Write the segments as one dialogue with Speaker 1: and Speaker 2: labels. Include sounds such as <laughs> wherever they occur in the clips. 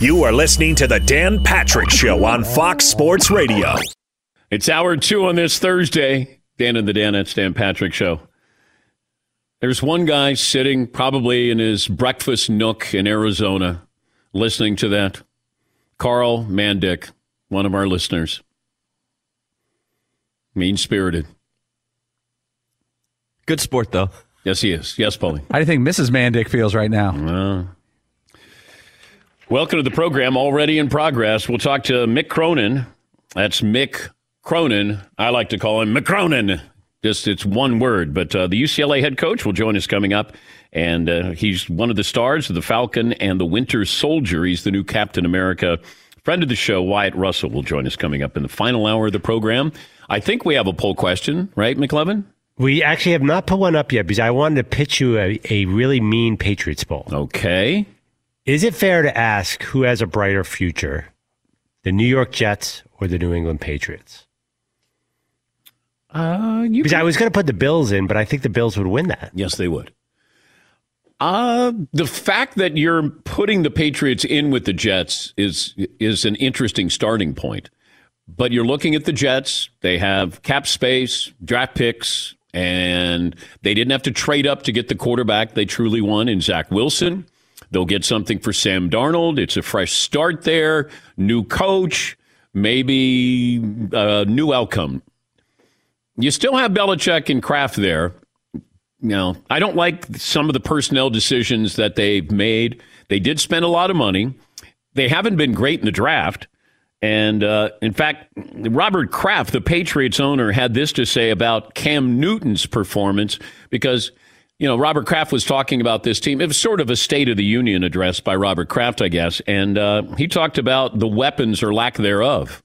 Speaker 1: You are listening to the Dan Patrick Show on Fox Sports Radio.
Speaker 2: It's hour two on this Thursday. Dan and the Danettes, Dan Patrick Show. There's one guy sitting probably in his breakfast nook in Arizona listening to that. Carl Mandick, one of our listeners. Mean spirited.
Speaker 3: Good sport, though.
Speaker 2: Yes, he is. Yes, Paulie.
Speaker 4: How do you think Mrs. Mandick feels right now?
Speaker 2: Uh, welcome to the program, already in progress. We'll talk to Mick Cronin. That's Mick Cronin. I like to call him McCronin. Just it's one word, but uh, the UCLA head coach will join us coming up, and uh, he's one of the stars of the Falcon and the Winter Soldier. He's the new Captain America. Friend of the show, Wyatt Russell, will join us coming up in the final hour of the program. I think we have a poll question, right, McLovin?
Speaker 5: We actually have not put one up yet because I wanted to pitch you a, a really mean Patriots poll.
Speaker 2: Okay.
Speaker 5: Is it fair to ask who has a brighter future, the New York Jets or the New England Patriots?
Speaker 2: Uh, you
Speaker 5: because I was going to put the Bills in, but I think the Bills would win that.
Speaker 2: Yes, they would. Uh, the fact that you're putting the Patriots in with the Jets is is an interesting starting point. But you're looking at the Jets. They have cap space, draft picks, and they didn't have to trade up to get the quarterback they truly want in Zach Wilson. They'll get something for Sam Darnold. It's a fresh start there, new coach, maybe a new outcome. You still have Belichick and Kraft there. Now, I don't like some of the personnel decisions that they've made. They did spend a lot of money. They haven't been great in the draft. And uh, in fact, Robert Kraft, the Patriots owner, had this to say about Cam Newton's performance because, you know, Robert Kraft was talking about this team. It was sort of a State of the Union address by Robert Kraft, I guess. And uh, he talked about the weapons or lack thereof.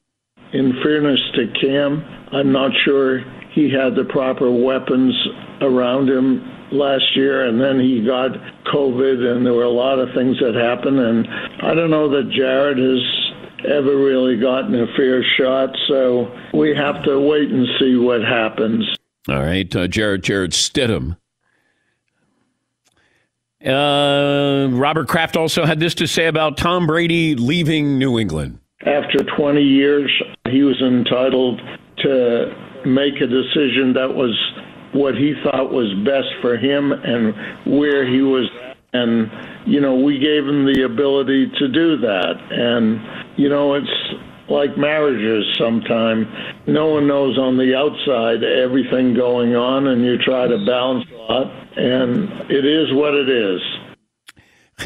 Speaker 6: In fairness to Cam, I'm not sure he had the proper weapons around him last year, and then he got COVID, and there were a lot of things that happened. And I don't know that Jared has ever really gotten a fair shot. So we have to wait and see what happens.
Speaker 2: All right, uh, Jared, Jarrett Stidham. Uh, Robert Kraft also had this to say about Tom Brady leaving New England.
Speaker 6: After 20 years, he was entitled to make a decision that was what he thought was best for him and where he was. And, you know, we gave him the ability to do that. And, you know, it's like marriages sometimes. No one knows on the outside everything going on, and you try to balance a lot. And it is what it is.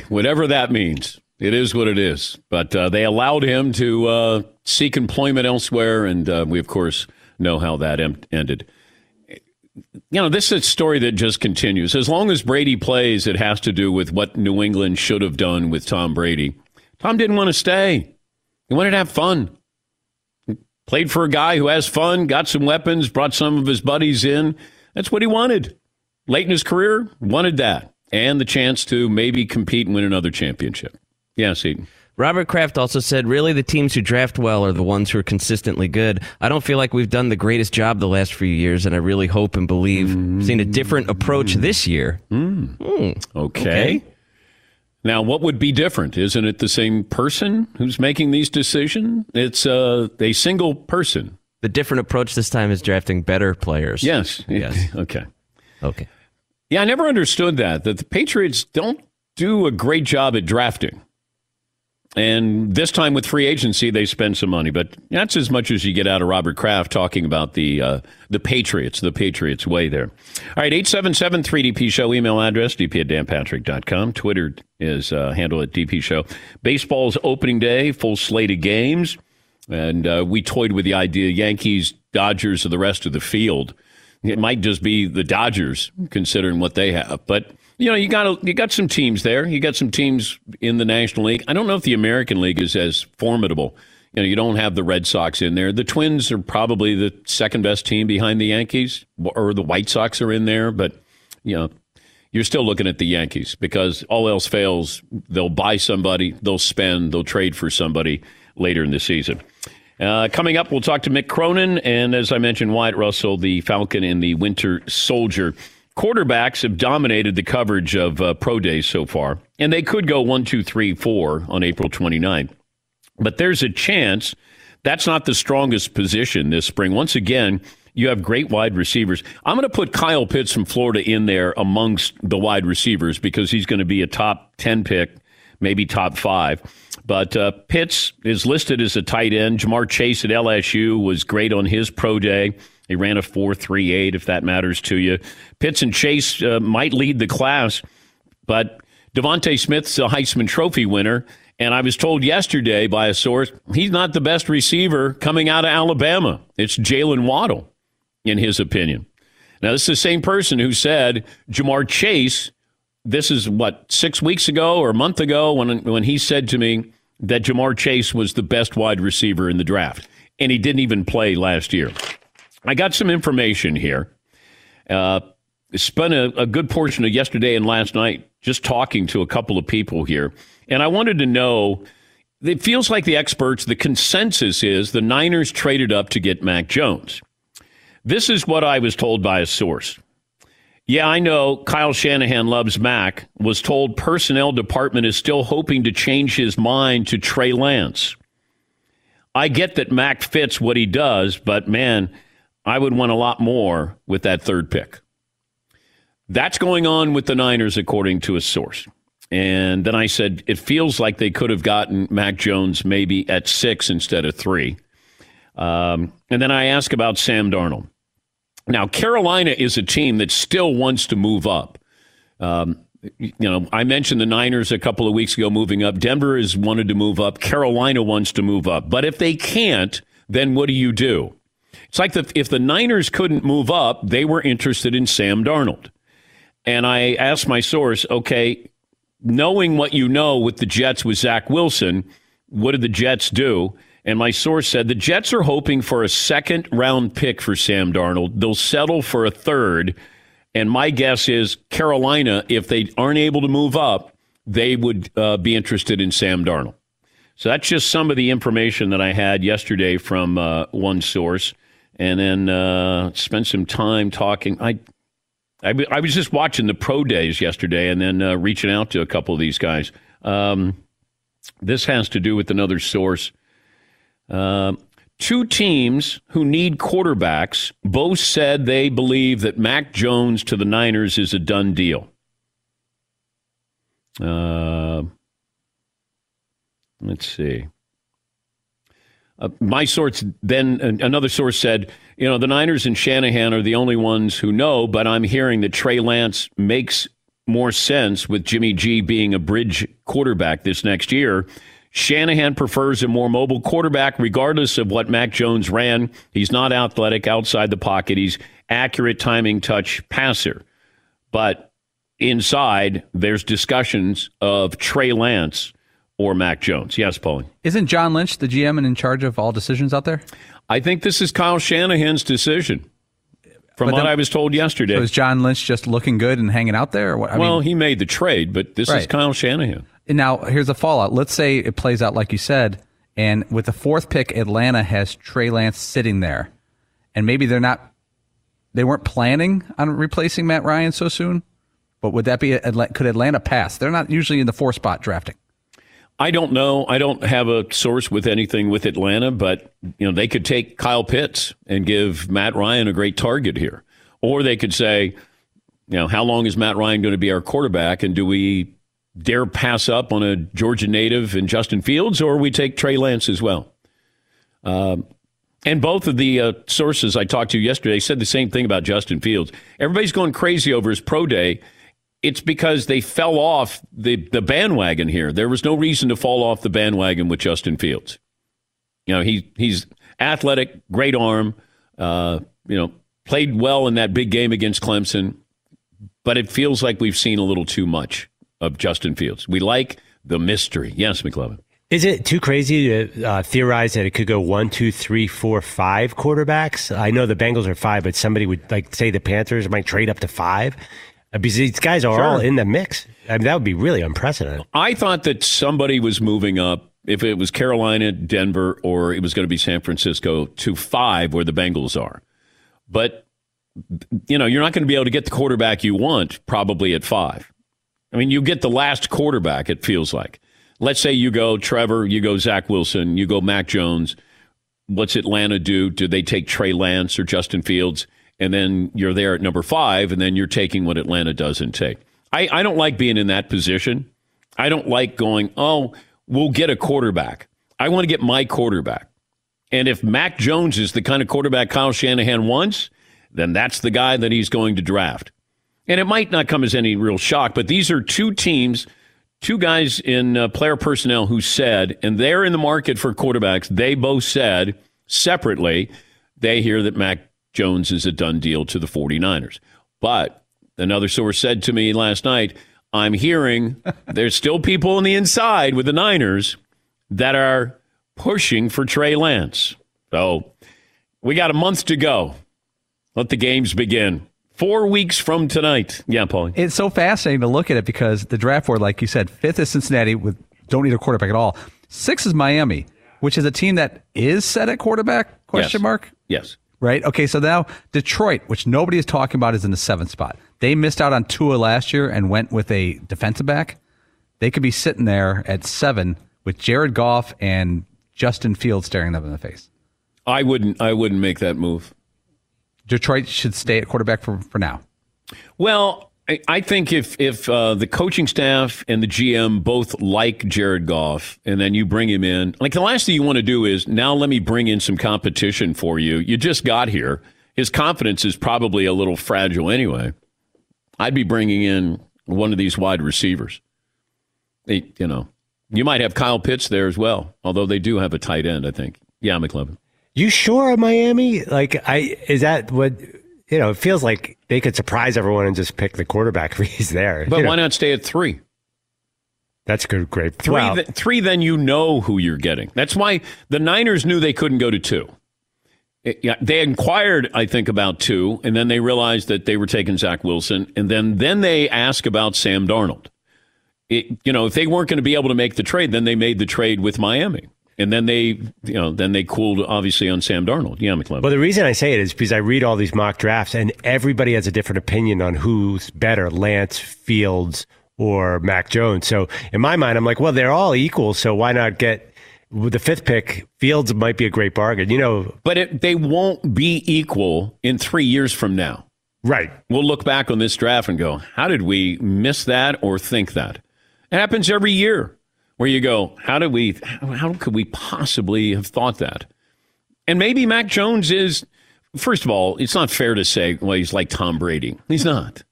Speaker 2: Whatever that means. It is what it is. But uh, they allowed him to uh, seek employment elsewhere, and uh, we, of course, know how that em- ended you know, this is a story that just continues. As long as Brady plays, it has to do with what New England should have done with Tom Brady. Tom didn't want to stay. He wanted to have fun. He played for a guy who has fun, got some weapons, brought some of his buddies in. That's what he wanted. Late in his career, wanted that. And the chance to maybe compete and win another championship. Yes, Eden.
Speaker 3: Robert Kraft also said, really, the teams who draft well are the ones who are consistently good. I don't feel like we've done the greatest job the last few years, and I really hope and believe mm. seeing a different approach this year.
Speaker 2: Mm. Mm. Okay. okay. Now, what would be different? Isn't it the same person who's making these decisions? It's uh, a single person.
Speaker 3: The different approach this time is drafting better players.
Speaker 2: Yes. Yes. <laughs> okay.
Speaker 3: Okay.
Speaker 2: Yeah, I never understood that, that the Patriots don't do a great job at drafting. And this time with free agency, they spend some money, but that's as much as you get out of Robert Kraft talking about the uh, the Patriots, the Patriots way there. All right, 877 3DP Show, email address, dp at danpatrick.com. Twitter is uh, handle at DP Show. Baseball's opening day, full slate of games. And uh, we toyed with the idea Yankees, Dodgers, or the rest of the field. It might just be the Dodgers, considering what they have. But you know, you got you got some teams there. You got some teams in the National League. I don't know if the American League is as formidable. You know, you don't have the Red Sox in there. The Twins are probably the second best team behind the Yankees, or the White Sox are in there. But you know, you're still looking at the Yankees because all else fails, they'll buy somebody, they'll spend, they'll trade for somebody later in the season. Uh, coming up, we'll talk to Mick Cronin, and as I mentioned, Wyatt Russell, the Falcon and the Winter Soldier quarterbacks have dominated the coverage of uh, pro days so far, and they could go one, two, three, four on April 29th. But there's a chance that's not the strongest position this spring. Once again, you have great wide receivers. I'm going to put Kyle Pitts from Florida in there amongst the wide receivers because he's going to be a top 10 pick, maybe top five. But uh, Pitts is listed as a tight end. Ja'Marr Chase at LSU was great on his pro day. He ran a 4.38, if that matters to you. Pitts and Chase uh, might lead the class, but DeVonta Smith's a Heisman Trophy winner. And I was told yesterday by a source he's not the best receiver coming out of Alabama. It's Jaylen Waddle, in his opinion. Now, this is the same person who said Ja'Marr Chase, this is what, six weeks ago or a month ago when, when he said to me that Ja'Marr Chase was the best wide receiver in the draft. And he didn't even play last year. I got some information here. Uh, spent a, a good portion of yesterday and last night just talking to a couple of people here, and I wanted to know. It feels like the experts, the consensus is the Niners traded up to get Mac Jones. This is what I was told by a source. Yeah, I know Kyle Shanahan loves Mac, was told personnel department is still hoping to change his mind to Trey Lance. I get that Mac fits what he does, but man, I would want a lot more with that third pick. That's going on with the Niners, according to a source. And then I said, it feels like they could have gotten Mac Jones maybe at six instead of three. Um, and then I asked about Sam Darnold. Now, Carolina is a team that still wants to move up. Um, you know, I mentioned the Niners a couple of weeks ago moving up. Denver has wanted to move up. Carolina wants to move up. But if they can't, then what do you do? It's like the, if the Niners couldn't move up, they were interested in Sam Darnold. And I asked my source, okay, knowing what you know with the Jets with Zach Wilson, what did the Jets do? And my source said the Jets are hoping for a second round pick for Sam Darnold. They'll settle for a third. And my guess is Carolina, if they aren't able to move up, they would uh, be interested in Sam Darnold. So that's just some of the information that I had yesterday from uh, one source and then uh, spend some time talking. I, I was just watching the pro days yesterday and then uh, reaching out to a couple of these guys. Um, this has to do with another source. Uh, two teams who need quarterbacks both said they believe that Mac Jones to the Niners is a done deal. Uh, let's see. Uh, my source then another source said, you know, the Niners and Shanahan are the only ones who know, but I'm hearing that Trey Lance makes more sense with Jimmy G being a bridge quarterback this next year. Shanahan prefers a more mobile quarterback, regardless of what Mac Jones ran. He's not athletic outside the pocket. He's accurate timing touch passer. But inside, there's discussions of Trey Lance or Mac Jones. Yes, Paulie.
Speaker 4: Isn't John Lynch the GM and in charge of all decisions out there?
Speaker 2: I think this is Kyle Shanahan's decision. From but what I was told yesterday.
Speaker 4: So is John Lynch just looking good and hanging out there?
Speaker 2: I well, mean, he made the trade, but this right. is Kyle Shanahan.
Speaker 4: And now, here's a fallout. Let's say it plays out like you said, and with the fourth pick, Atlanta has Trey Lance sitting there, and maybe they're not, they weren't planning on replacing Matt Ryan so soon. But would that be could Atlanta pass? They're not usually in the four spot drafting.
Speaker 2: I don't know. I don't have a source with anything with Atlanta, but you know they could take Kyle Pitts and give Matt Ryan a great target here, or they could say, you know, how long is Matt Ryan going to be our quarterback, and do we dare pass up on a Georgia native and Justin Fields, or we take Trey Lance as well? Um, and both of the uh, sources I talked to yesterday said the same thing about Justin Fields. Everybody's going crazy over his pro day it's because they fell off the, the bandwagon here. There was no reason to fall off the bandwagon with Justin Fields. You know, he he's athletic, great arm, uh, you know, played well in that big game against Clemson, but it feels like we've seen a little too much of Justin Fields. We like the mystery. Yes, McLovin.
Speaker 5: Is it too crazy to uh, theorize that it could go one, two, three, four, five quarterbacks? I know the Bengals are five, but somebody would like say the Panthers might trade up to five. Because these guys are sure. all in the mix. I mean, that would be really unprecedented.
Speaker 2: I thought that somebody was moving up, if it was Carolina, Denver, or it was going to be San Francisco, to five where the Bengals are. But, you know, you're not going to be able to get the quarterback you want probably at five. I mean, you get the last quarterback, it feels like. Let's say you go Trevor, you go Zach Wilson, you go Mac Jones. What's Atlanta do? Do they take Trey Lance or Justin Fields? And then you're there at number five, and then you're taking what Atlanta doesn't take. I, I don't like being in that position. I don't like going, oh, we'll get a quarterback. I want to get my quarterback. And if Mac Jones is the kind of quarterback Kyle Shanahan wants, then that's the guy that he's going to draft. And it might not come as any real shock, but these are two teams, two guys in uh, player personnel who said, and they're in the market for quarterbacks, they both said separately, they hear that Mac Jones is a done deal to the 49ers. But another source said to me last night, I'm hearing <laughs> there's still people on the inside with the Niners that are pushing for Trey Lance. So we got a month to go. Let the games begin. Four weeks from tonight. Yeah, Paul.
Speaker 4: It's so fascinating to look at it because the draft board, like you said, fifth is Cincinnati with don't need a quarterback at all. Six is Miami, which is a team that is set at quarterback? Question
Speaker 2: yes.
Speaker 4: mark.
Speaker 2: Yes
Speaker 4: right? Okay, so now Detroit, which nobody is talking about, is in the seventh spot. They missed out on Tua last year and went with a defensive back. They could be sitting there at seven with Jared Goff and Justin Fields staring them in the face.
Speaker 2: I wouldn't. I wouldn't make that move.
Speaker 4: Detroit should stay at quarterback for, for now.
Speaker 2: Well, I think if if uh, the coaching staff and the GM both like Jared Goff, and then you bring him in, like the last thing you want to do is now let me bring in some competition for you. You just got here. His confidence is probably a little fragile anyway. I'd be bringing in one of these wide receivers. They, you know, you might have Kyle Pitts there as well, although they do have a tight end. I think. Yeah, McLovin.
Speaker 5: You sure Miami? Like, I is that what you know, it feels like they could surprise everyone and just pick the quarterback if he's there.
Speaker 2: But
Speaker 5: you
Speaker 2: why
Speaker 5: know.
Speaker 2: not stay at three?
Speaker 5: That's good, great.
Speaker 2: Three, wow. th- three. Then you know who you're getting. That's why the Niners knew they couldn't go to two. It, yeah, they inquired, I think, about two, and then they realized that they were taking Zach Wilson, and then then they asked about Sam Darnold. It, you know, if they weren't going to be able to make the trade, then they made the trade with Miami. And then they, you know, then they cooled obviously on Sam Darnold. Yeah, McLean.
Speaker 5: Well, the reason I say it is because I read all these mock drafts, and everybody has a different opinion on who's better, Lance, Fields, or Mac Jones. So in my mind, I'm like, well, they're all equal, so why not get with the fifth pick? Fields might be a great bargain, you know.
Speaker 2: But it, they won't be equal in three years from now.
Speaker 5: Right.
Speaker 2: We'll look back on this draft and go, how did we miss that or think that? It happens every year where you go, how did we, how could we possibly have thought that? And maybe Mac Jones is, first of all, it's not fair to say, well, he's like Tom Brady. He's not.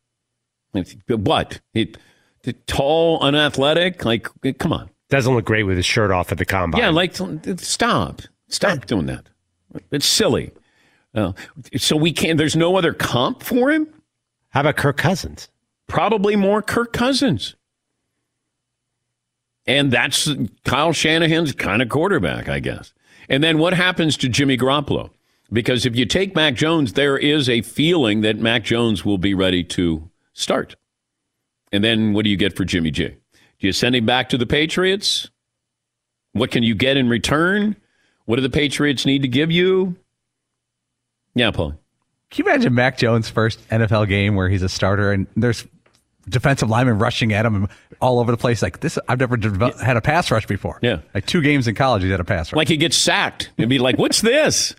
Speaker 2: What? He, tall, unathletic? Like, come on.
Speaker 5: Doesn't look great with his shirt off at the combine.
Speaker 2: Yeah, like, stop. Stop doing that. It's silly. Uh, so we can't, there's no other comp for him?
Speaker 5: How about Kirk Cousins?
Speaker 2: Probably more Kirk Cousins. And that's Kyle Shanahan's kind of quarterback, I guess. And then what happens to Jimmy Garoppolo? Because if you take Mac Jones, there is a feeling that Mac Jones will be ready to start. And then what do you get for Jimmy G? Do you send him back to the Patriots? What can you get in return? What do the Patriots need to give you? Yeah, Paul.
Speaker 4: Can you imagine Mac Jones' first NFL game where he's a starter and there's defensive linemen rushing at him all over the place? Like this, I've never had a pass rush before.
Speaker 2: Yeah,
Speaker 4: like two games in college, he had a pass rush.
Speaker 2: Like he gets sacked and be like, "What's this?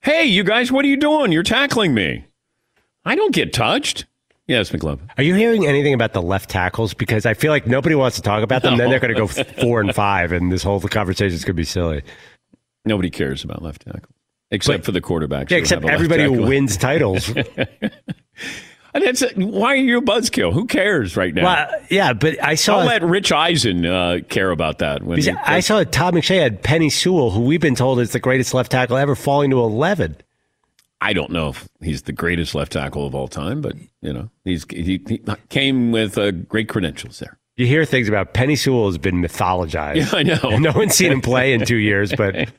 Speaker 2: Hey, you guys, what are you doing? You're tackling me. I don't get touched." Yes, McLovin.
Speaker 5: Are you hearing anything about the left tackles? Because I feel like nobody wants to talk about them. No. Then they're going to go four and five, and this whole conversation is going to be silly.
Speaker 2: Nobody cares about left tackle. Except but, for the quarterbacks.
Speaker 5: Yeah, except everybody who wins titles. <laughs>
Speaker 2: And that's why are you a buzzkill? Who cares right now?
Speaker 5: Well, yeah, but I saw.
Speaker 2: I'll let Rich Eisen uh, care about that. When
Speaker 5: he, I saw Todd McShay had Penei Sewell, who we've been told is the greatest left tackle ever, falling to eleven.
Speaker 2: I don't know if he's the greatest left tackle of all time, but you know he's he, he came with uh, great credentials there.
Speaker 5: You hear things about Penei Sewell has been mythologized.
Speaker 2: Yeah, <laughs> I know.
Speaker 5: no one's seen him play in two years, but <laughs>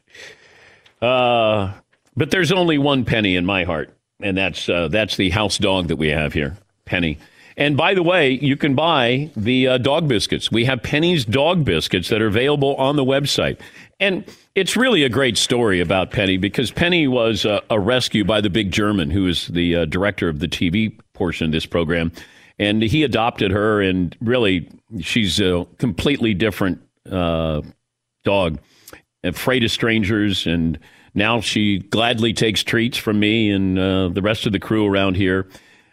Speaker 2: Uh, but there's only one penny in my heart, and that's uh, that's the house dog that we have here, Penny. And by the way, you can buy the uh, dog biscuits. We have Penny's dog biscuits that are available on the website. And it's really a great story about Penny because Penny was uh, a rescue by the big German, who is the uh, director of the TV portion of this program. And he adopted her, and really, she's a completely different uh, dog afraid of strangers, and now she gladly takes treats from me and uh, the rest of the crew around here.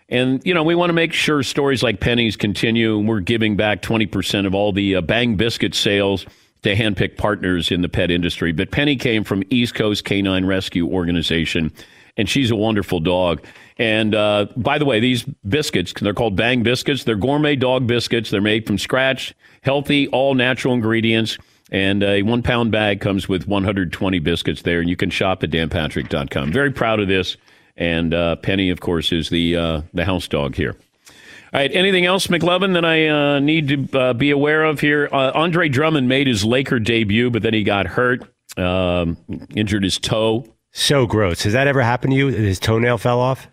Speaker 2: And, you know, we want to make sure stories like Penny's continue. We're giving back 20% of all the uh, Bang Biscuit sales to handpicked partners in the pet industry. But Penny came from East Coast Canine Rescue Organization, and she's a wonderful dog. And uh, by the way, these biscuits, they're called Bang Biscuits. They're gourmet dog biscuits. They're made from scratch, healthy, all natural ingredients. And a one pound bag comes with 120 biscuits there, and you can shop at danpatrick.com. Very proud of this. And uh, Penny, of course, is the uh, the house dog here. All right, anything else, McLovin, that I uh, need to uh, be aware of here? Uh, Andre Drummond made his Laker debut, but then he got hurt, um, injured his toe.
Speaker 5: So gross. Has that ever happened to you? His toenail fell off?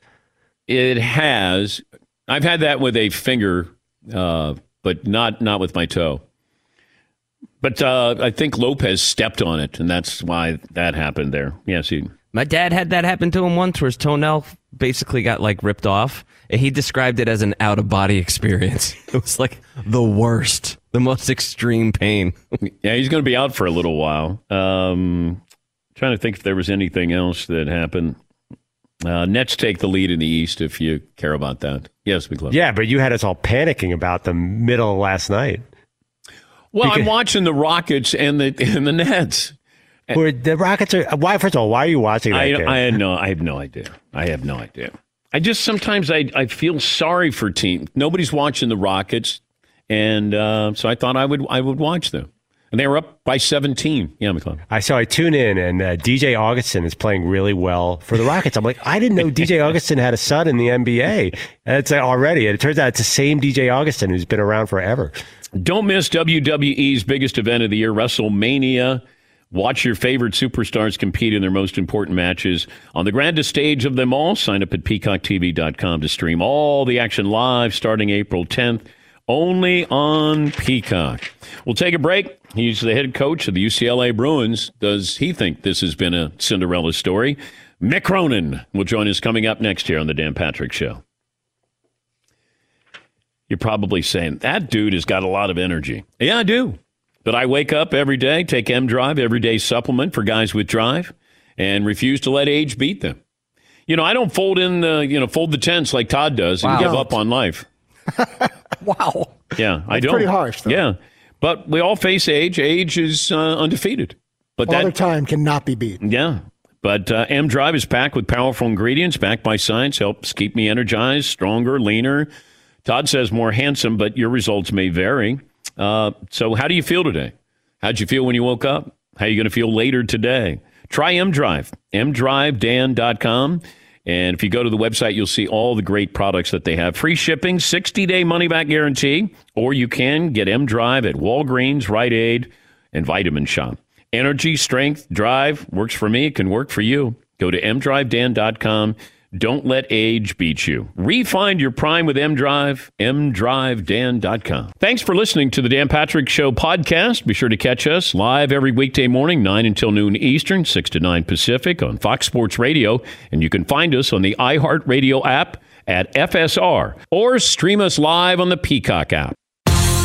Speaker 2: It has. I've had that with a finger, uh, but not not with my toe. But uh, I think Lopez stepped on it, and that's why that happened there. Yes, he.
Speaker 3: My dad had that happen to him once, where his toenail basically got like ripped off. And he described it as an out of body experience. <laughs> It was like the worst, the most extreme pain. <laughs>
Speaker 2: yeah, he's going to be out for a little while. Um, trying to think if there was anything else that happened. Uh, Nets take the lead in the East if you care about that. Yes, McClellan.
Speaker 5: Yeah, but you had us all panicking about the middle of last night.
Speaker 2: Well, because, I'm watching the Rockets and the <laughs> and the Nets.
Speaker 5: Where the Rockets are why? First of all, why are you watching that
Speaker 2: I? I had no, I have no idea. I have no idea. I just sometimes I I feel sorry for teams. Nobody's watching the Rockets, and uh, so I thought I would I would watch them. And they were up by 17. Yeah, McClellan.
Speaker 5: I saw I tune in, and uh, DJ Augustin is playing really well for the Rockets. I'm like, I didn't know DJ <laughs> Augustin had a son in the NBA. It's uh, already. And it turns out it's the same DJ Augustin who's been around forever.
Speaker 2: Don't miss WWE's biggest event of the year, WrestleMania. Watch your favorite superstars compete in their most important matches on the grandest stage of them all. Sign up at peacocktv.com to stream all the action live starting April 10th only on Peacock. We'll take a break. He's the head coach of the UCLA Bruins. Does he think this has been a Cinderella story? Mick Cronin will join us coming up next here on the Dan Patrick Show. You're probably saying, that dude has got a lot of energy. Yeah, I do. But I wake up every day, take M Drive, everyday supplement for guys with drive, and refuse to let age beat them. You know, I don't fold in the, you know, fold the tents like Todd does and
Speaker 7: Wow.
Speaker 2: give up on life. <laughs>
Speaker 7: Wow.
Speaker 2: Yeah, I don't.
Speaker 7: pretty harsh, though.
Speaker 2: Yeah, but we all face age. Age is uh, undefeated. But
Speaker 7: Father
Speaker 2: that,
Speaker 7: time cannot be beat.
Speaker 2: yeah. But uh, M Drive is packed with powerful ingredients, backed by science, helps keep me energized, stronger, leaner. Todd says more handsome, but your results may vary. Uh, so, how do you feel today? How'd you feel when you woke up? How are you going to feel later today? Try M Drive, mdrivedan.com. And if you go to the website, you'll see all the great products that they have. Free shipping, 60 day money back guarantee, or you can get M Drive at Walgreens, Rite Aid, and Vitamin Shoppe. Energy, strength, drive works for me. It can work for you. Go to mdrivedan.com. Don't let age beat you. Refind your prime with M Drive, mdrivedan.com. Thanks for listening to the Dan Patrick Show podcast. Be sure to catch us live every weekday morning, 9 until noon Eastern, 6 to 9 Pacific on Fox Sports Radio. And you can find us on the iHeartRadio app at FSR or stream us live on the Peacock app.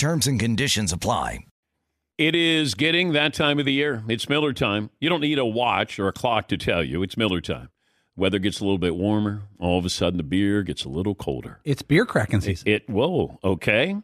Speaker 8: Terms and conditions apply.
Speaker 2: It is getting that time of the year. It's Miller time. You don't need a watch or a clock to tell you. It's Miller time. Weather gets a little bit warmer. All of a sudden, the beer gets a little colder.
Speaker 4: It's beer cracking season.
Speaker 2: It whoa, okay.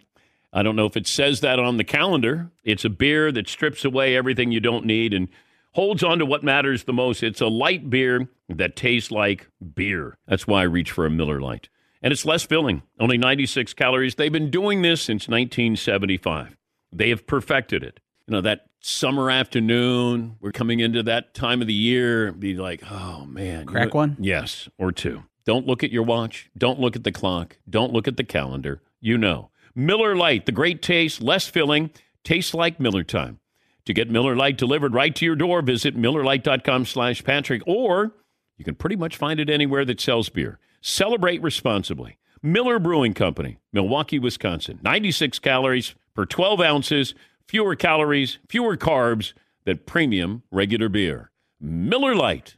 Speaker 2: I don't know if it says that on the calendar. It's a beer that strips away everything you don't need and holds on to what matters the most. It's a light beer that tastes like beer. That's why I reach for a Miller Lite. And it's less filling, only 96 calories. They've been doing this since 1975. They have perfected it. You know, that summer afternoon, we're coming into that time of the year, be like, oh man. you
Speaker 4: Crack
Speaker 2: know-
Speaker 4: one?
Speaker 2: Yes, or two. Don't look at your watch. Don't look at the clock. Don't look at the calendar. You know. Miller Lite, the great taste, less filling, tastes like Miller time. To get Miller Lite delivered right to your door, visit MillerLite.com slash Patrick, or you can pretty much find it anywhere that sells beer. Celebrate responsibly. Miller Brewing Company, Milwaukee, Wisconsin. 96 calories per 12 ounces, fewer calories, fewer carbs than premium regular beer. Miller Lite.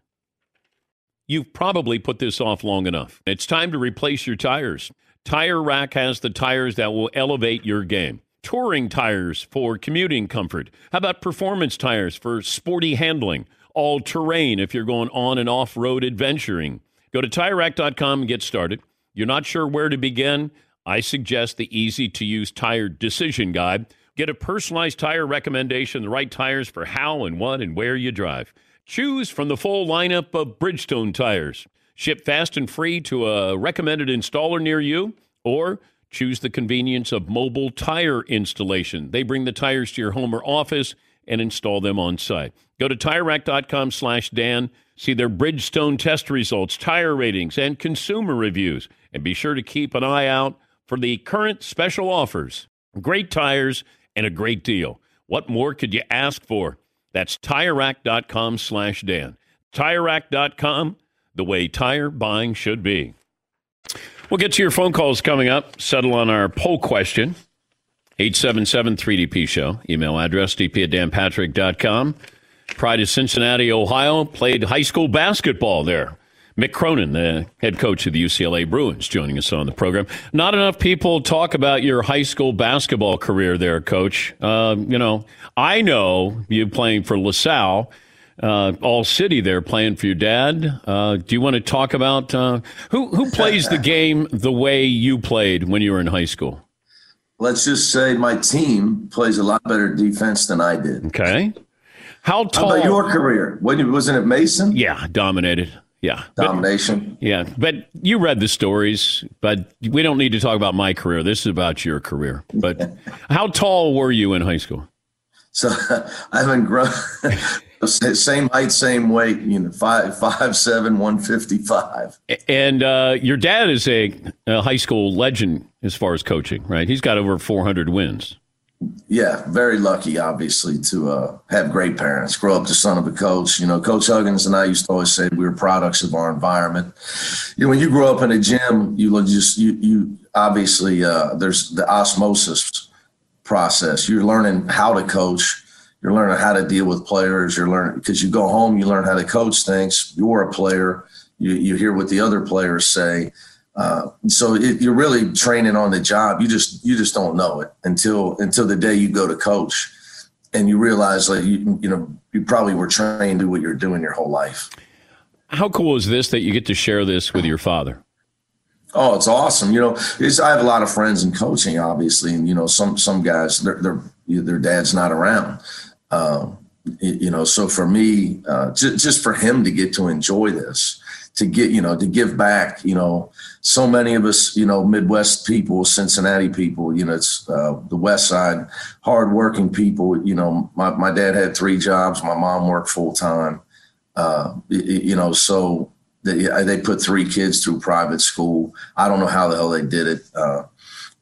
Speaker 2: You've probably put this off long enough. It's time to replace your tires. Tire Rack has the tires that will elevate your game. Touring tires for commuting comfort. How about performance tires for sporty handling? All terrain if you're going on and off road adventuring. Go to tirerack.com and get started. You're not sure where to begin? I suggest the easy to use tire decision guide. Get a personalized tire recommendation, the right tires for how and what and where you drive. Choose from the full lineup of Bridgestone tires. Ship fast and free to a recommended installer near you, or choose the convenience of mobile tire installation. They bring the tires to your home or office and install them on site. Go to TireRack.com slash Dan, see their Bridgestone test results, tire ratings, and consumer reviews. And be sure to keep an eye out for the current special offers. Great tires and a great deal. What more could you ask for? That's TireRack.com slash Dan. TireRack.com, the way tire buying should be. We'll get to your phone calls coming up. Settle on our poll question. 877-3DP Show. Email address dp at danpatrick.com. Pride of Cincinnati, Ohio. Played high school basketball there. Mick Cronin, the head coach of the UCLA Bruins, joining us on the program. Not enough people talk about your high school basketball career there, Coach. Uh, you know, I know you playing for LaSalle, uh, All City there, playing for your dad. Uh, do you want to talk about uh, who who plays the game the way you played when you were in high school?
Speaker 9: Let's just say my team plays a lot better defense than I did.
Speaker 2: Okay. How tall?
Speaker 9: How about your career? Wasn't it Mason?
Speaker 2: Yeah, dominated. Yeah.
Speaker 9: Domination.
Speaker 2: But, yeah. But you read the stories, but we don't need to talk about my career. This is about your career. But <laughs> how tall were you in high school?
Speaker 9: So <laughs> I haven't grown. <laughs> same height, same weight. You know, five five seven, one fifty five.
Speaker 2: And uh, your dad is a, a high school legend as far as coaching, right? He's got over four hundred wins
Speaker 9: yeah, very lucky, obviously, to uh, have great parents. Grow up the son of a coach. You know, Coach Huggins and I used to always say we were products of our environment. You know, when you grow up in a gym, you just you you obviously uh, there's the osmosis process. You're learning how to coach. You're learning how to deal with players. You're learning because you go home, you learn how to coach things. You're a player. You you hear what the other players say uh, so it, you're really training on the job. You just you just don't know it until until the day you go to coach, and you realize like you you know you probably were trained to do what you're doing your whole life.
Speaker 2: How cool is this that you get to share this with your father?
Speaker 9: Oh, it's awesome. You know, I have a lot of friends in coaching, obviously, and you know, some some guys, their their their dad's not around. Um, you know, so for me, uh, just, just for him to get to enjoy this, to get you know to give back you know. So many of us you know midwest people cincinnati people you know it's uh, the west side hardworking people you know. My, my dad had three jobs. My mom worked full time uh, you know so they, they put three kids through private school. I don't know how the hell they did it uh,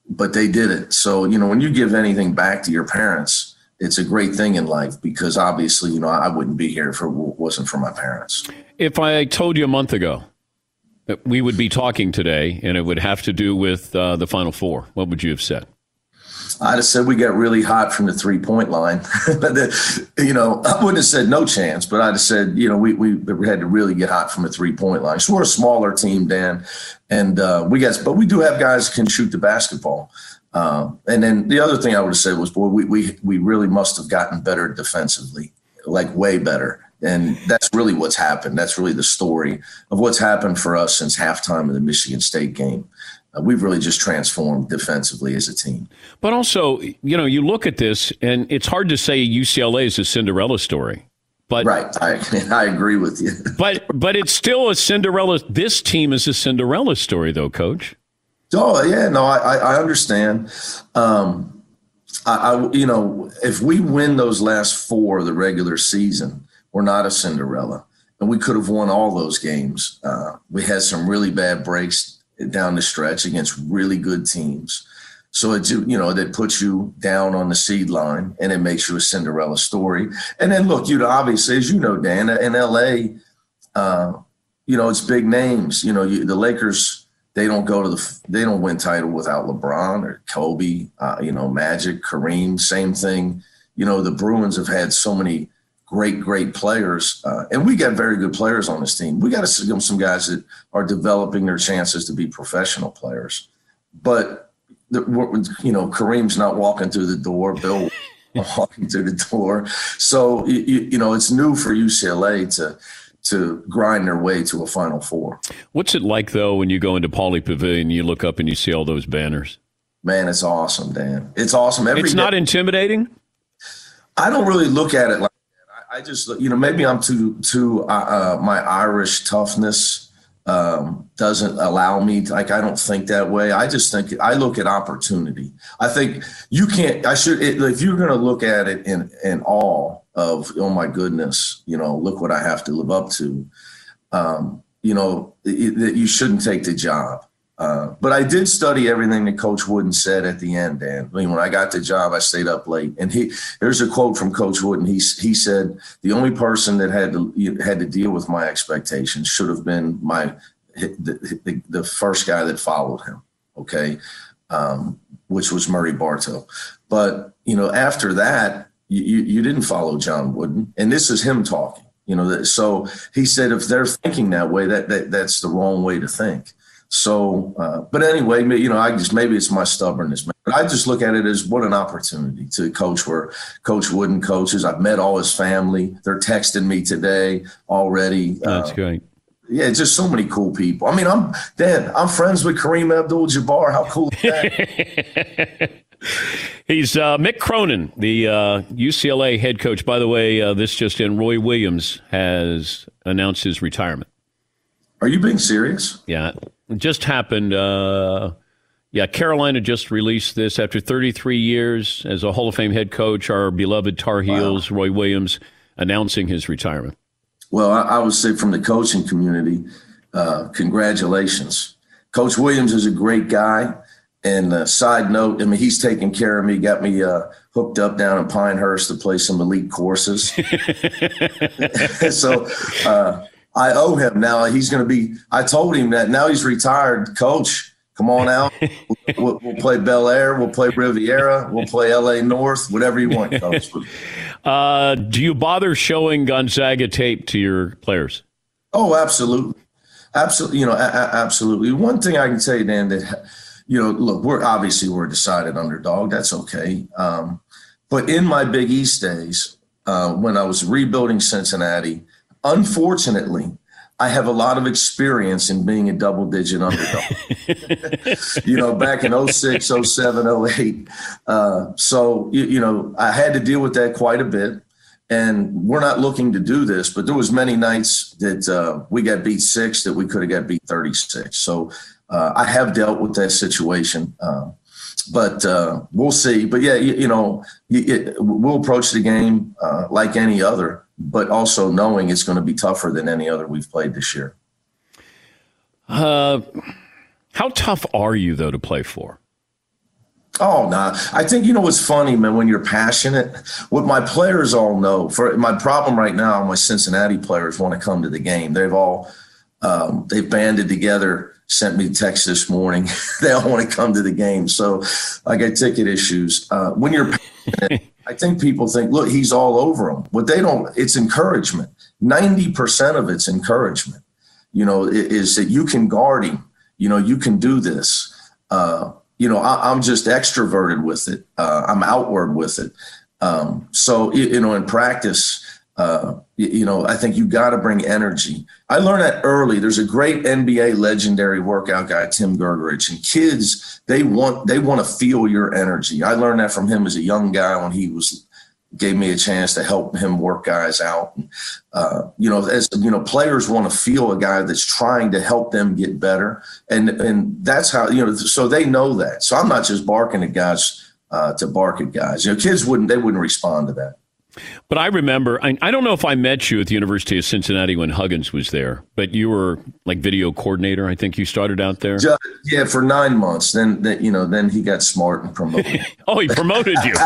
Speaker 9: but they did it. So you know when you give anything back to your parents it's a great thing in life because obviously, you know, I wouldn't be here if it wasn't for my parents.
Speaker 2: If I told you a month ago that we would be talking today and it would have to do with uh, the Final Four, what would you have said?
Speaker 9: I'd have said we got really hot from the three point line. <laughs> but you know, I wouldn't have said no chance, but I'd have said, you know, we, we, had to really get hot from a three point line. So we're a smaller team, Dan, and uh, we got, but we do have guys can shoot the basketball. Um, and then the other thing I would have said was, boy, we, we, we really must have gotten better defensively, like way better. And that's really what's happened. That's really the story of what's happened for us since halftime of the Michigan State game. Uh, we've really just transformed defensively as a team.
Speaker 2: But also, you know, you look at this, and it's hard to say UCLA is a Cinderella story. But
Speaker 9: right, I, <laughs> I agree with you. <laughs>
Speaker 2: but but it's still a Cinderella. This team is a Cinderella story, though, Coach.
Speaker 9: Oh yeah, no, I I understand. Um, I, I you know if we win those last four of the regular season, we're not a Cinderella, and we could have won all those games. Uh, we had some really bad breaks down the stretch against really good teams. So it you know that puts you down on the seed line, and it makes you a Cinderella story. And then look, you know, obviously, as you know, Dan, in LA, uh, you know, it's big names. You know, you, the Lakers they don't go to the they don't win title without LeBron or Kobe, uh, you know, Magic, Kareem, same thing. You know, the Bruins have had so many great, great players, uh, and we got very good players on this team. We got some some guys that are developing their chances to be professional players, but the, you know, Kareem's not walking through the door. Bill <laughs> walking through the door. So you, you know, it's new for UCLA to to grind their way to a Final Four.
Speaker 2: What's it like though when you go into Pauley Pavilion, you look up and you see all those banners?
Speaker 9: Man, it's awesome, Dan. It's awesome.
Speaker 2: Every it's not day. intimidating.
Speaker 9: I don't really look at it like. I, just, you know, maybe I'm too too uh, uh, my Irish toughness um, doesn't allow me to, like i don't think that way. I just think i look at opportunity. I think you can't i should it, if you're going to look at it in in awe of oh my goodness you know look what i have to live up to um, you know that you shouldn't take the job uh, but I did study everything that Coach Wooden said at the end, Dan. I mean, when I got the job, I stayed up late, and he there's a quote from Coach Wooden. He he said the only person that had to had to deal with my expectations should have been my the, the, the first guy that followed him. Okay, um, which was Murray Bartow. But you know, after that, you, you, you didn't follow John Wooden, and this is him talking. You know, so he said if they're thinking that way, that, that that's the wrong way to think. So, uh, but anyway, you know, I just maybe it's my stubbornness, but I just look at it as what an opportunity to coach where Coach Wooden coaches. I've met all his family. They're texting me today already.
Speaker 2: That's uh, great.
Speaker 9: Yeah, just so many cool people. I mean, I'm Dan. I'm friends with Kareem Abdul-Jabbar. How cool is that? <laughs>
Speaker 2: He's uh, Mick Cronin, the uh, UCLA head coach. By the way, uh, this just in: Roy Williams has announced his retirement.
Speaker 9: Are you being serious?
Speaker 2: Yeah, it just happened. Uh, yeah, Carolina just released this after 33 years as a Hall of Fame head coach. Our beloved Tar Heels, wow. Roy Williams, announcing his retirement.
Speaker 9: Well, I, I would say from the coaching community, uh, congratulations. Coach Williams is a great guy. And uh, side note, I mean, he's taking care of me, got me uh, hooked up down in Pinehurst to play some elite courses. <laughs> so uh, I owe him now. He's going to be. I told him that now he's retired, coach. Come on out. <laughs> We'll, we'll play Bel Air. We'll play Riviera. We'll play L.A. North. Whatever you want, coach. <laughs>
Speaker 2: Uh, do you bother showing Gonzaga tape to your players?
Speaker 9: Oh, absolutely, absolutely. You know, a- a- absolutely. One thing I can tell you, Dan, that you know, look, we're obviously we're a decided underdog. That's okay. Um, but in my Big East days, uh, when I was rebuilding Cincinnati, unfortunately, I have a lot of experience in being a double digit underdog. <laughs> you know, back in 06, 07, 08. Uh, so, you, you, know, I had to deal with that quite a bit. And we're not looking to do this, but there was many nights that uh, we got beat six that we could have got beat 36. So uh, I have dealt with that situation. Uh, but uh, we'll see. But yeah, you, you know, it, we'll approach the game uh, like any other but also knowing it's going to be tougher than any other we've played this year.
Speaker 2: Uh, how tough are you though to play for?
Speaker 9: Oh, nah. I think you know what's funny, man. When you're passionate, what my players all know. For my problem right now, my Cincinnati players want to come to the game. They've all um, they've banded together. Sent me a text this morning. <laughs> they all want to come to the game. So I got ticket issues. Uh, when you're passionate, <laughs> I think people think, look, he's all over them. What they don't, it's encouragement. 90% of it's encouragement, you know, is that you can guard him. You know, you can do this. Uh, you know, I, am just extroverted with it. Uh, I'm outward with it. Um, so, you know, in practice, uh, you, you, know, I think you got to bring energy. I learned that early. There's a great NBA legendary workout guy, Tim Grgurich, and kids they want they want to feel your energy. I learned that from him as a young guy when he was gave me a chance to help him work guys out. Uh, you know, as you know, players want to feel a guy that's trying to help them get better, and and that's how you know. So they know that. So I'm not just barking at guys uh, to bark at guys. You know, kids wouldn't they wouldn't respond to that.
Speaker 2: But I remember, I, I, don't know if I met you at the University of Cincinnati when Huggins was there, but you were like video coordinator. I think you started out there.
Speaker 9: Yeah, for nine months. Then, then, you know, then he got smart and promoted. <laughs>
Speaker 2: oh, he promoted you. <laughs>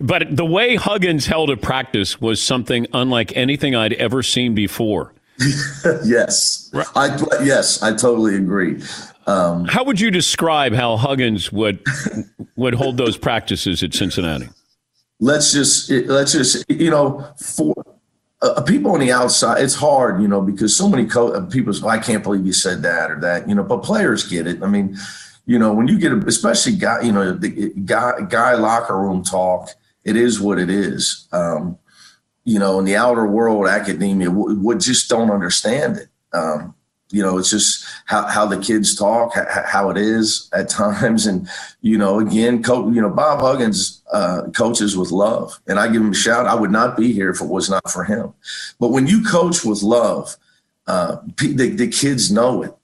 Speaker 2: but the way Huggins held a practice was something unlike anything I'd ever seen before. <laughs>
Speaker 9: yes, right. I yes, I totally agree.
Speaker 2: Um, how would you describe how Huggins would would hold those practices at Cincinnati?
Speaker 9: Let's just let's just you know for uh, people on the outside, it's hard, you know, because so many co- uh, people. I can't believe you said that or that, you know. But players get it. I mean, you know, when you get, a, especially guy, you know, the guy guy locker room talk, it is what it is. Um, you know, in the outer world, academia would w- just don't understand it. Um, you know, it's just how, how the kids talk, how it is at <laughs> times. And, you know, again, coach, you know, Bob Huggins uh, coaches with love. And I give him a shout. I would not be here if it was not for him. But when you coach with love, uh, the, the kids know it.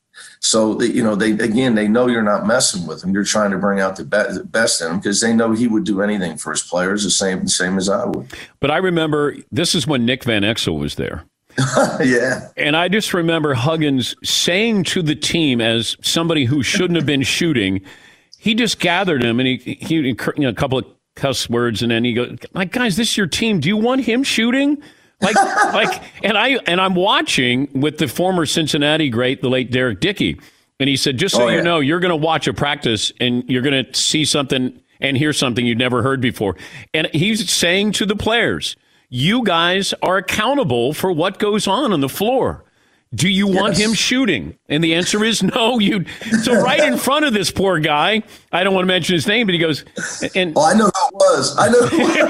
Speaker 9: So, they, you know, they again, they know you're not messing with them. You're trying to bring out the, be- the best in them because they know he would do anything for his players the same, same as I would.
Speaker 2: But I remember this is when Nick Van Exel was there. <laughs>
Speaker 9: yeah.
Speaker 2: And I just remember Huggins saying to the team, as somebody who shouldn't have been shooting, he just gathered him and he, he you know, a couple of cuss words, and then he goes, "Like guys, this is your team. Do you want him shooting?" Like, <laughs> like, and I and I'm watching with the former Cincinnati great, the late Derrek Dickey, and he said, "Just so oh, yeah. you know, you're going to watch a practice and you're going to see something and hear something you'd never heard before." And he's saying to the players you guys are accountable for what goes on on the floor. Do you yes. want him shooting? And the answer is <laughs> no. You so right in front of this poor guy. I don't want to mention his name, but he goes, and
Speaker 9: oh, I know who it was. I know who it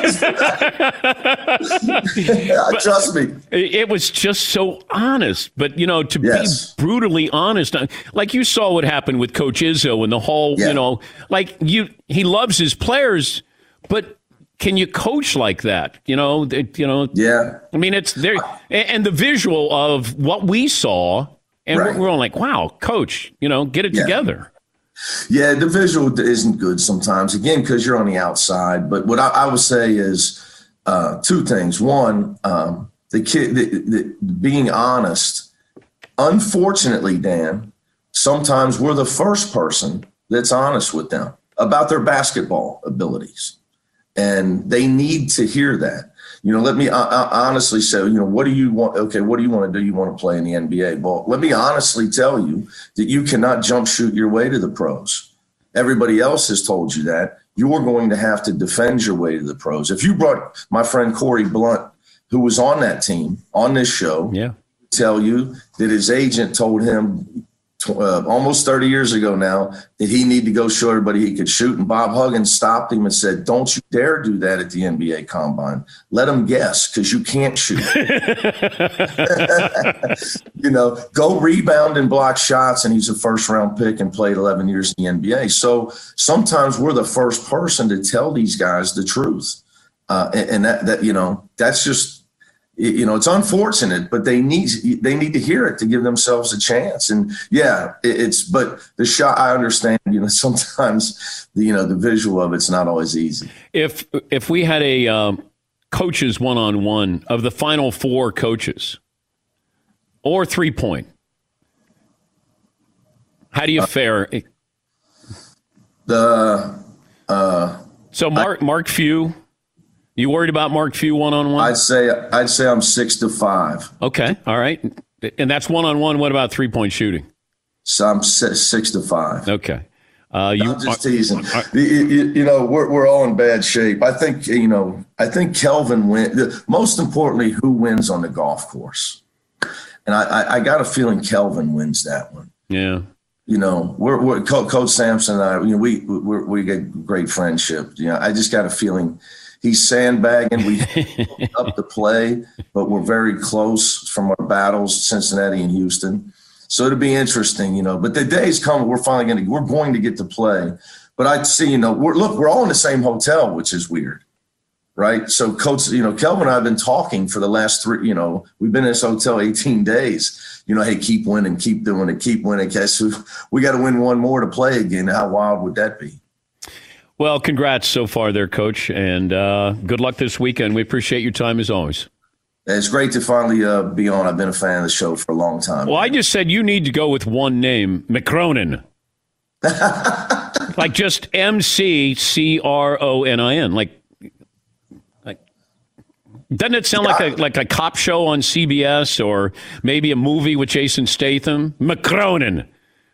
Speaker 9: was. <laughs> <laughs> Trust me.
Speaker 2: It was just so honest. But you know, to yes. be brutally honest, uh, like you saw what happened with Coach Izzo and the whole, yeah. you know, like you, he loves his players, but can you coach like that? You know, you know.
Speaker 9: Yeah.
Speaker 2: I mean, it's there, and the visual of what we saw, and right. we're all like, "Wow, coach, you know, get it yeah. together."
Speaker 9: Yeah, the visual isn't good sometimes. Again, because you're on the outside. But what I, I would say is uh, two things. One, um, the kid, the, the, being honest. Unfortunately, Dan, sometimes we're the first person that's honest with them about their basketball abilities and they need to hear that. You know, let me uh, honestly say, you know, what do you want? Okay, what do you want to do? You want to play in the NBA? Well, let me honestly tell you that you cannot jump shoot your way to the pros. Everybody else has told you that. You're going to have to defend your way to the pros. If you brought my friend Corie Blount, who was on that team on this show,
Speaker 2: yeah,
Speaker 9: tell you that his agent told him uh, almost 30 years ago now did he need to go show everybody he could shoot. And Bob Huggins stopped him and said, Don't you dare do that at the NBA combine. Let them guess because you can't shoot. <laughs> <laughs> you know, go rebound and block shots. And he's a first round pick and played 11 years in the NBA. So sometimes we're the first person to tell these guys the truth. Uh, and, and that, that, you know, that's just you know it's unfortunate but they need they need to hear it to give themselves a chance. And yeah it's but the shot i understand you know <laughs> sometimes the, you know the visual of it's not always easy.
Speaker 2: If if we had a um, coaches one-on-one of the final four coaches or three point how do you uh, fare?
Speaker 9: the uh
Speaker 2: so mark I, mark few you worried about Mark Few one on one?
Speaker 9: I'd say I'd say I'm six to five.
Speaker 2: Okay, all right, and that's one on one. What about three point shooting?
Speaker 9: So I'm six to five.
Speaker 2: Okay. Uh, you
Speaker 9: I'm just teasing. Are, you, you, know, we're, we're all in bad shape. I think, you know, I think Kelvin wins. Most importantly, who wins on the golf course? And I, I, I got a feeling Kelvin wins that one.
Speaker 2: Yeah.
Speaker 9: You know, we're, we're Coach Sampson and I, you know, we, we we get great friendship. You know, I just got a feeling – he's sandbagging. We <laughs> up the play, but we're very close from our battles, Cincinnati and Houston. So it'll be interesting, you know. But the day's coming. We're finally going to we're going to get to play. But I see, you know, we're look, we're all in the same hotel, which is weird, right? So, coach, you know, Kelvin and I have been talking for the last three. You know, we've been in this hotel 18 days. You know, hey, keep winning, keep doing it, keep winning. Guess we got to win one more to play again. How wild would that be?
Speaker 2: Well, congrats so far there, Coach, and uh, good luck this weekend. We appreciate your time as always.
Speaker 9: It's great to finally uh, be on. I've been a fan of the show for a long time.
Speaker 2: Well, I just said you need to go with one name, McCronin. <laughs> like just M C C R O N I N. Like, like, doesn't it sound yeah. like a like a cop show on CBS or maybe a movie with Jason Statham? McCronin.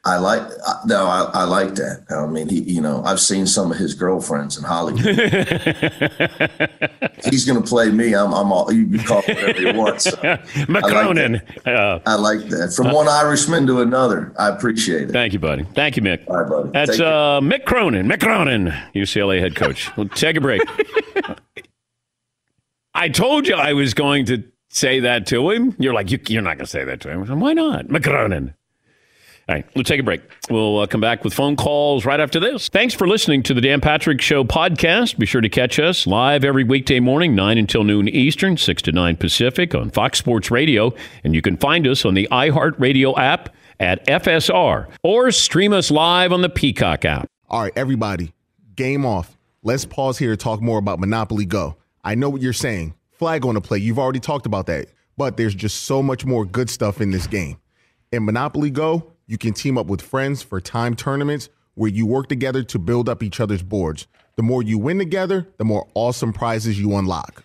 Speaker 9: I like no, I, I, like that. I mean, he, you know, I've seen some of his girlfriends in Hollywood. <laughs> He's going to play me. I'm, I'm all you can call whatever you want. So
Speaker 2: McCronin. <laughs>
Speaker 9: I like, uh, I like that. From one Irishman to another. I appreciate it.
Speaker 2: Thank you, buddy. Thank you, Mick.
Speaker 9: All right, buddy.
Speaker 2: That's uh, Mick Cronin. Mick Cronin, UCLA head coach. We'll take a break. <laughs> I told you I was going to say that to him. You're like, you, are not going to say that to him. Why not? McCronin. All right, we'll take a break. We'll uh, come back with phone calls right after this. Thanks for listening to the Dan Patrick Show podcast. Be sure to catch us live every weekday morning, 9 until noon Eastern, 6 to 9 Pacific on Fox Sports Radio. And you can find us on the iHeartRadio app at FSR or stream us live on the Peacock app.
Speaker 10: All right, everybody, game off. Let's pause here to talk more about Monopoly Go. I know what you're saying. Flag on the play. You've already talked about that. But there's just so much more good stuff in this game. In Monopoly Go, you can team up with friends for time tournaments where you work together to build up each other's boards. The more you win together, the more awesome prizes you unlock.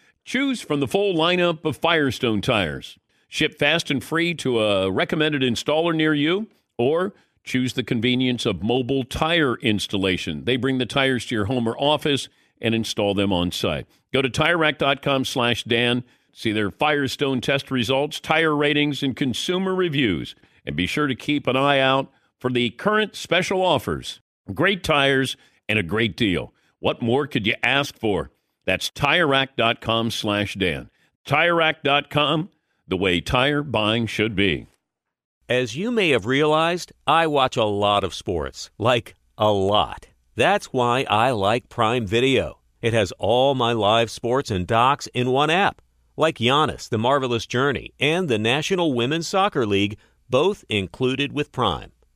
Speaker 2: Choose from the full lineup of Firestone tires. Ship fast and free to a recommended installer near you, or choose the convenience of mobile tire installation. They bring the tires to your home or office and install them on site. Go to TireRack.com slash Dan, see their Firestone test results, tire ratings, and consumer reviews. And be sure to keep an eye out for the current special offers. Great tires and a great deal. What more could you ask for? That's TireRack.com slash Dan. TireRack.com, the way tire buying should be.
Speaker 11: As you may have realized, I watch a lot of sports. Like, a lot. That's why I like Prime Video. It has all my live sports and docs in one app. Like Giannis, The Marvelous Journey, and the National Women's Soccer League, both included with Prime.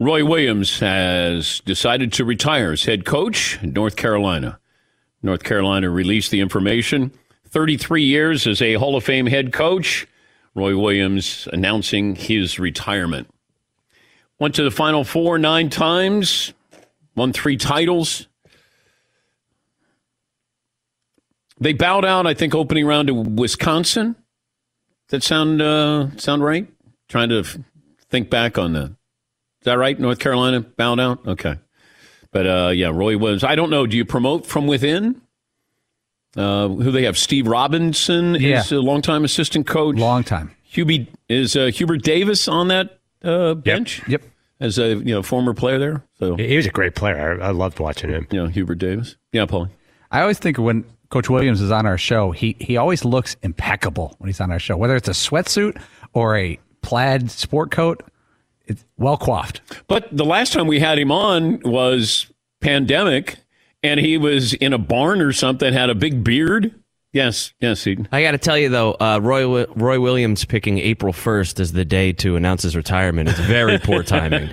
Speaker 2: Roy Williams has decided to retire as head coach in North Carolina. North Carolina released the information. 33 years as a Hall of Fame head coach. Roy Williams announcing his retirement. Went to the Final Four nine times, won three titles. They bowed out, I think, opening round to Wisconsin. Does that sound uh, sound right? Trying to think back on that. Is that right? North Carolina bowed out. Okay, but uh, yeah, Roy Williams. I don't know. Do you promote from within? Uh, who they have? Steve Robinson
Speaker 4: Yeah.
Speaker 2: is a longtime assistant coach.
Speaker 4: Long time.
Speaker 2: Hubie is uh, Hubert Davis on that uh, bench.
Speaker 4: Yep.
Speaker 2: As a you know former player there. So
Speaker 5: He was a great player. I, I loved watching him.
Speaker 2: you know Hubert Davis. Yeah, Paul.
Speaker 4: I always think when Coach Williams is on our show, he he always looks impeccable when he's on our show. Whether it's a sweatsuit or a plaid sport coat, it's well coiffed.
Speaker 2: But the last time we had him on was pandemic, and he was in a barn or something, had a big beard. Yes, yes, Eden.
Speaker 3: I got to tell you though, uh, Roy Roy Williams picking April first as the day to announce his retirement is very poor <laughs> timing.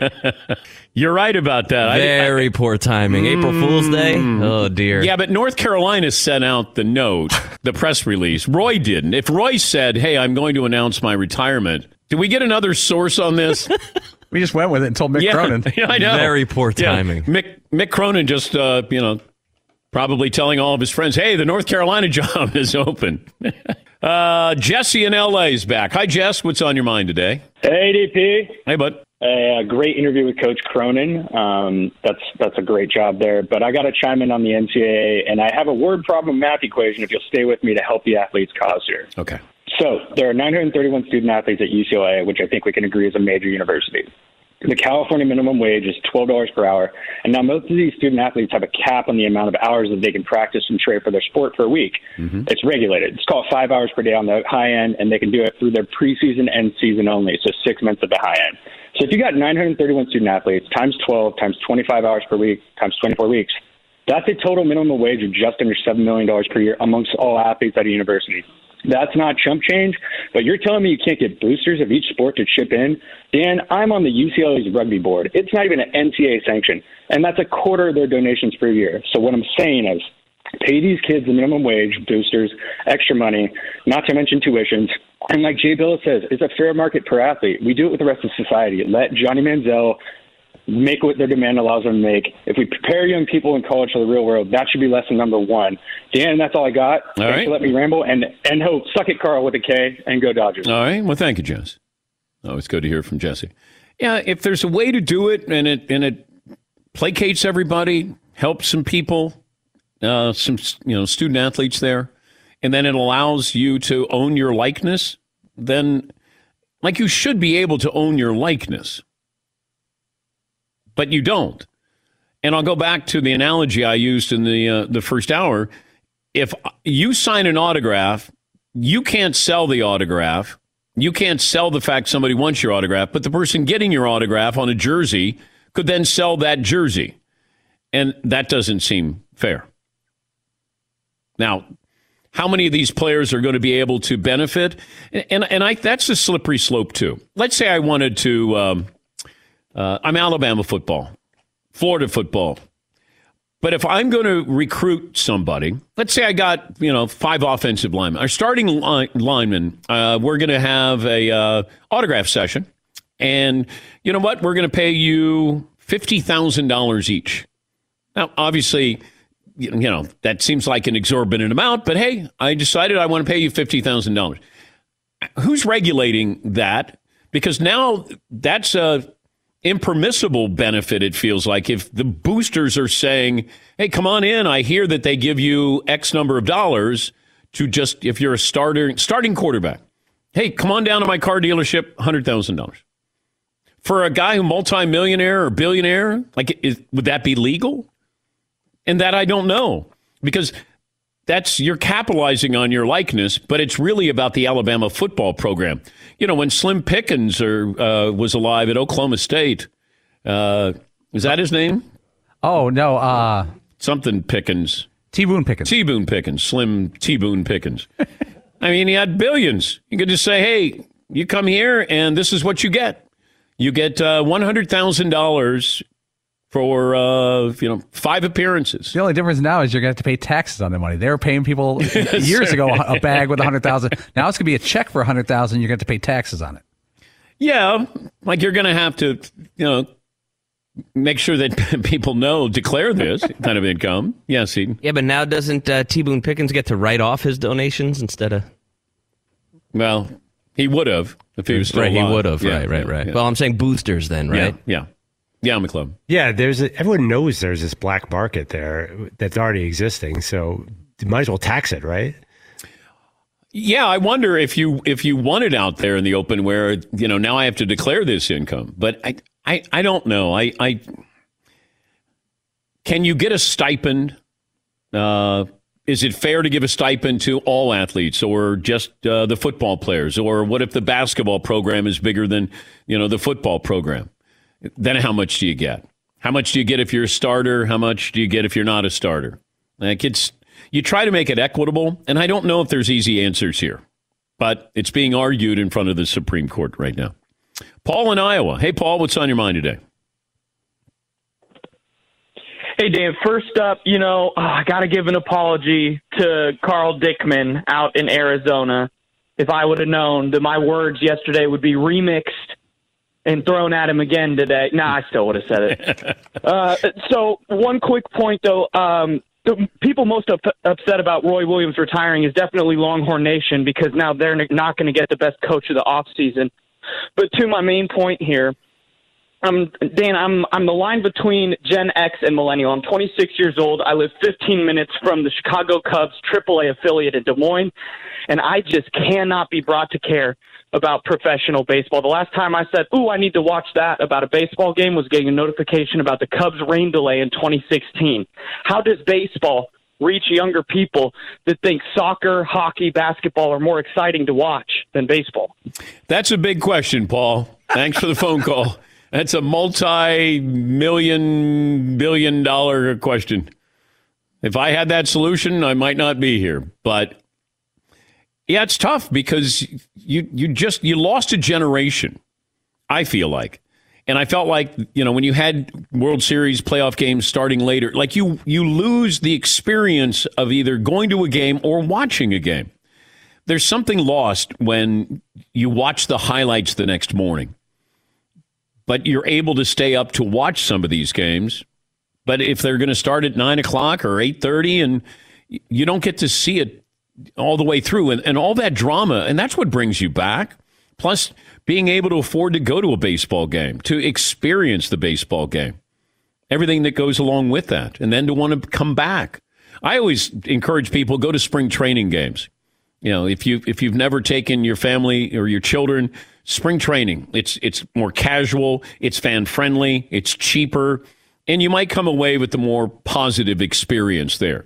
Speaker 2: You're right about that. I-
Speaker 3: Very poor timing. April Fool's Day. Oh dear.
Speaker 2: Yeah, but North Carolina sent out the note, the press release. Roy didn't. If Roy said, "Hey, I'm going to announce my retirement," do we get another source on this? <laughs>
Speaker 4: We just went with it and told Mick
Speaker 2: yeah,
Speaker 4: Cronin. <laughs>
Speaker 2: yeah, I know.
Speaker 3: Very poor
Speaker 2: Yeah,
Speaker 3: timing.
Speaker 2: Mick Mick Cronin just, uh, you know, probably telling all of his friends, "Hey, the North Carolina <laughs> job is open." uh, Jesse in LA is back. Hi, Jess. What's on your mind today?
Speaker 12: Hey, DP.
Speaker 2: Hey, bud.
Speaker 12: A, great interview with Coach Cronin. Um, that's that's a great job there. But I got to chime in on the NCAA, and I have a word problem math equation. If you'll stay with me to help the athletes' cause here.
Speaker 2: Okay.
Speaker 12: So there are 931 student athletes at UCLA, which I think we can agree is a major university. The California minimum wage is $12 per hour. And now most of these student athletes have a cap on the amount of hours that they can practice and train for their sport per week. Mm-hmm. It's regulated. It's called five hours per day on the high end, and they can do it through their preseason and season only. So six months at the high end. So if you got 931 student athletes times 12 times 25 hours per week times 24 weeks, that's a total minimum wage of just under $7 million per year amongst all athletes at a university. That's not chump change, but you're telling me you can't get boosters of each sport to chip in? Dan, I'm on the UCLA's rugby board. It's not even an NCAA sanction, and that's a quarter of their donations per year. So what I'm saying is pay these kids the minimum wage, boosters, extra money, not to mention tuitions. And like Jay Bilas, it's a fair market per athlete. We do it with the rest of society. Let Johnny Manziel make what their demand allows them to make. If we prepare young people in college for the real world, that should be lesson number one. Dan, that's all I got.
Speaker 2: All
Speaker 12: Thanks
Speaker 2: right.
Speaker 12: for letting me ramble. And and hope, suck it, Carl, with a K, and go Dodgers.
Speaker 2: All right. Well, thank you, Jess. Oh, it's good to hear from Jesse. Yeah, if there's a way to do it and it and it placates everybody, helps some people, uh, some you know student athletes there, and then it allows you to own your likeness, then like you should be able to own your likeness, but you don't. And I'll go back to the analogy I used in the uh, the first hour. If you sign an autograph, you can't sell the autograph. You can't sell the fact somebody wants your autograph, but the person getting your autograph on a jersey could then sell that jersey. And that doesn't seem fair. Now, how many of these players are going to be able to benefit? And, and, and I, that's a slippery slope, too. Let's say I wanted to, um, uh, I'm Alabama football, Florida football. But if I'm going to recruit somebody, let's say I got you know five offensive linemen, our starting line, linemen, uh, we're going to have a uh, autograph session, and you know what? We're going to pay you fifty thousand dollars each. Now, obviously, you know that seems like an exorbitant amount, but hey, I decided I want to pay you fifty thousand dollars. Who's regulating that? Because now that's a impermissible benefit, it feels like. If the boosters are saying, hey, come on in, I hear that they give you X number of dollars to just, if you're a starter, starting quarterback, hey, come on down to my car dealership, $100,000. For a guy who multimillionaire or billionaire, like, is, would that be legal? And that I don't know because that's you're capitalizing on your likeness, but it's really about the Alabama football program. You know, when Slim Pickens or, uh, was alive at Oklahoma State, uh, is that his name?
Speaker 4: Oh no, uh,
Speaker 2: something Pickens.
Speaker 4: T Boone Pickens.
Speaker 2: T Boone Pickens. Slim T Boone Pickens. <laughs> I mean, he had billions. You could just say, "Hey, you come here, and this is what you get. You get uh, one hundred thousand dollars." For uh, you know, five appearances.
Speaker 4: The only difference now is you're going to have to pay taxes on the money. They were paying people <laughs>
Speaker 2: Yes,
Speaker 4: years ago a bag with a hundred thousand. Now it's going to be a check for a hundred thousand. You're going to have to pay taxes on it.
Speaker 2: Yeah, like you're going to have to, you know, make sure that <laughs> people know, declare this kind of income. Yes, Eden.
Speaker 3: Yeah, but now doesn't uh, T Boone Pickens get to write off his donations instead of?
Speaker 2: Well, he would have if he was still
Speaker 3: right. He would have.
Speaker 2: Yeah,
Speaker 3: right. Right. Right.
Speaker 2: yeah.
Speaker 3: Well, I'm saying boosters then, right?
Speaker 2: Yeah, yeah, yeah. McClub.
Speaker 5: Yeah, there's a, everyone knows there's this black market there that's already existing. So you might as well tax it, right?
Speaker 2: Yeah, I wonder if you if you want it out there in the open where you know now I have to declare this income, but I I, I don't know. I, I can you get a stipend? Uh, is it fair to give a stipend to all athletes or just uh, the football players? Or what if the basketball program is bigger than you know the football program? Then how much do you get? How much do you get if you're a starter? How much do you get if you're not a starter? Like it's you try to make it equitable, and I don't know if there's easy answers here, but it's being argued in front of the Supreme Court right now. Paul in Iowa. Hey, Paul, what's on your mind today?
Speaker 13: Hey, Dan. First up, you know, oh, I got to give an apology to Carl Dickman out in Arizona. If I would have known that my words yesterday would be remixed and thrown at him again today, nah, I still would have said it. <laughs> uh, so, one quick point, though. Um, the people most up, upset about Roy Williams retiring is definitely Longhorn Nation because now they're not going to get the best coach of the offseason. But to my main point here, I'm Dan, I'm I'm the line between Gen X and Millennial. I'm 26 years old. I live 15 minutes from the Chicago Cubs AAA affiliate in Des Moines, and I just cannot be brought to care about professional baseball. The last time I said, "Ooh, I need to watch that" about a baseball game was getting a notification about the Cubs rain delay in 2016. How does baseball reach younger people that think soccer, hockey, basketball are more exciting to watch than baseball?
Speaker 2: That's a big question, Paul. Thanks for the phone call. That's a multi-million billion dollar question. If I had that solution, I might not be here, but yeah, it's tough because you you just you lost a generation. I feel like, and I felt like you know when you had World Series playoff games starting later, like you you lose the experience of either going to a game or watching a game. There's something lost when you watch the highlights the next morning, but you're able to stay up to watch some of these games. But if they're going to start at nine o'clock or eight thirty, and you don't get to see it all the way through and, and all that drama. And that's what brings you back. Plus, being able to afford to go to a baseball game, to experience the baseball game, everything that goes along with that, and then to want to come back. I always encourage people go to spring training games. You know, if you if you've never taken your family or your children spring training, it's it's more casual, it's fan friendly, it's cheaper, and you might come away with a more positive experience there.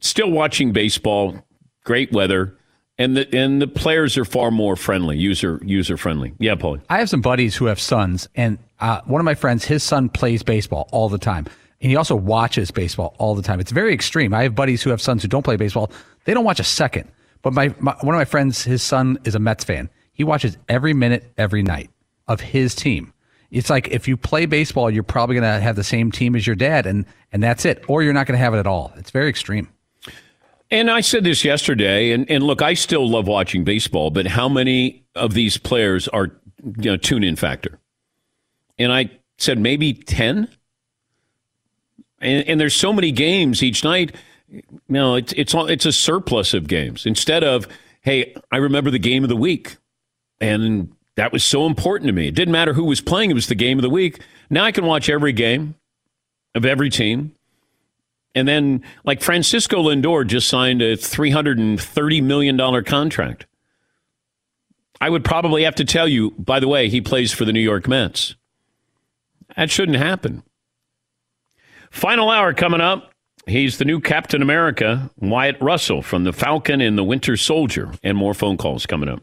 Speaker 2: Still watching baseball, great weather, and the and the players are far more friendly, user user friendly. Yeah, Paul.
Speaker 4: I have some buddies who have sons, and uh, one of my friends, his son plays baseball all the time, and he also watches baseball all the time. It's very extreme. I have buddies who have sons who don't play baseball; they don't watch a second. But my, my one of my friends, his son is a Mets fan. He watches every minute, every night of his team. It's like if you play baseball, you're probably going to have the same team as your dad, and and that's it, or you're not going to have it at all. It's very extreme.
Speaker 2: And I said this yesterday, and, and look, I still love watching baseball, but how many of these players are you know tune in factor? And I said maybe ten. And, and there's so many games each night. You No, it's it's it's a surplus of games. Instead of hey, I remember the game of the week, and that was so important to me. It didn't matter who was playing; it was the game of the week. Now I can watch every game of every team and then, like Francisco Lindor just signed a $330 million contract. I would probably have to tell you, by the way, he plays for the New York Mets. That shouldn't happen. Final hour coming up. He's the new Captain America, Wyatt Russell from the Falcon and the Winter Soldier, and more phone calls coming up.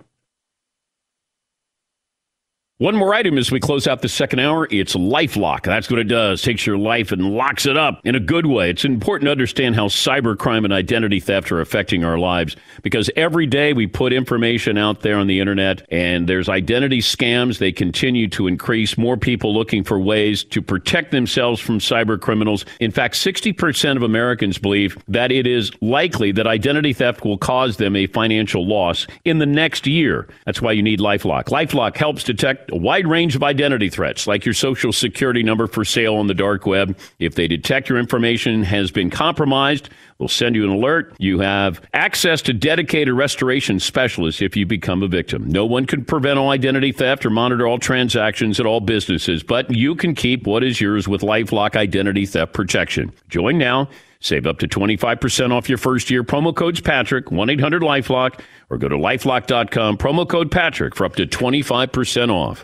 Speaker 2: One more item as we close out the second hour. It's LifeLock. That's what it does. Takes your life and locks it up in a good way. It's important to understand how cybercrime and identity theft are affecting our lives because every day we put information out there on the internet and there's identity scams. They continue to increase. More people looking for ways to protect themselves from cyber criminals. In fact, 60% of Americans believe that it is likely that identity theft will cause them a financial loss in the next year. That's why you need LifeLock. LifeLock helps detect a wide range of identity threats, like your social security number for sale on the dark web. If they detect your information has been compromised, they'll send you an alert. You have access to dedicated restoration specialists if you become a victim. No one can prevent all identity theft or monitor all transactions at all businesses, but you can keep what is yours with LifeLock Identity Theft Protection. Join now. Save up to 25% off your first year. Promo code's Patrick, 1 800 Lifelock, or go to lifelock.com. Promo code Patrick for up to 25% off.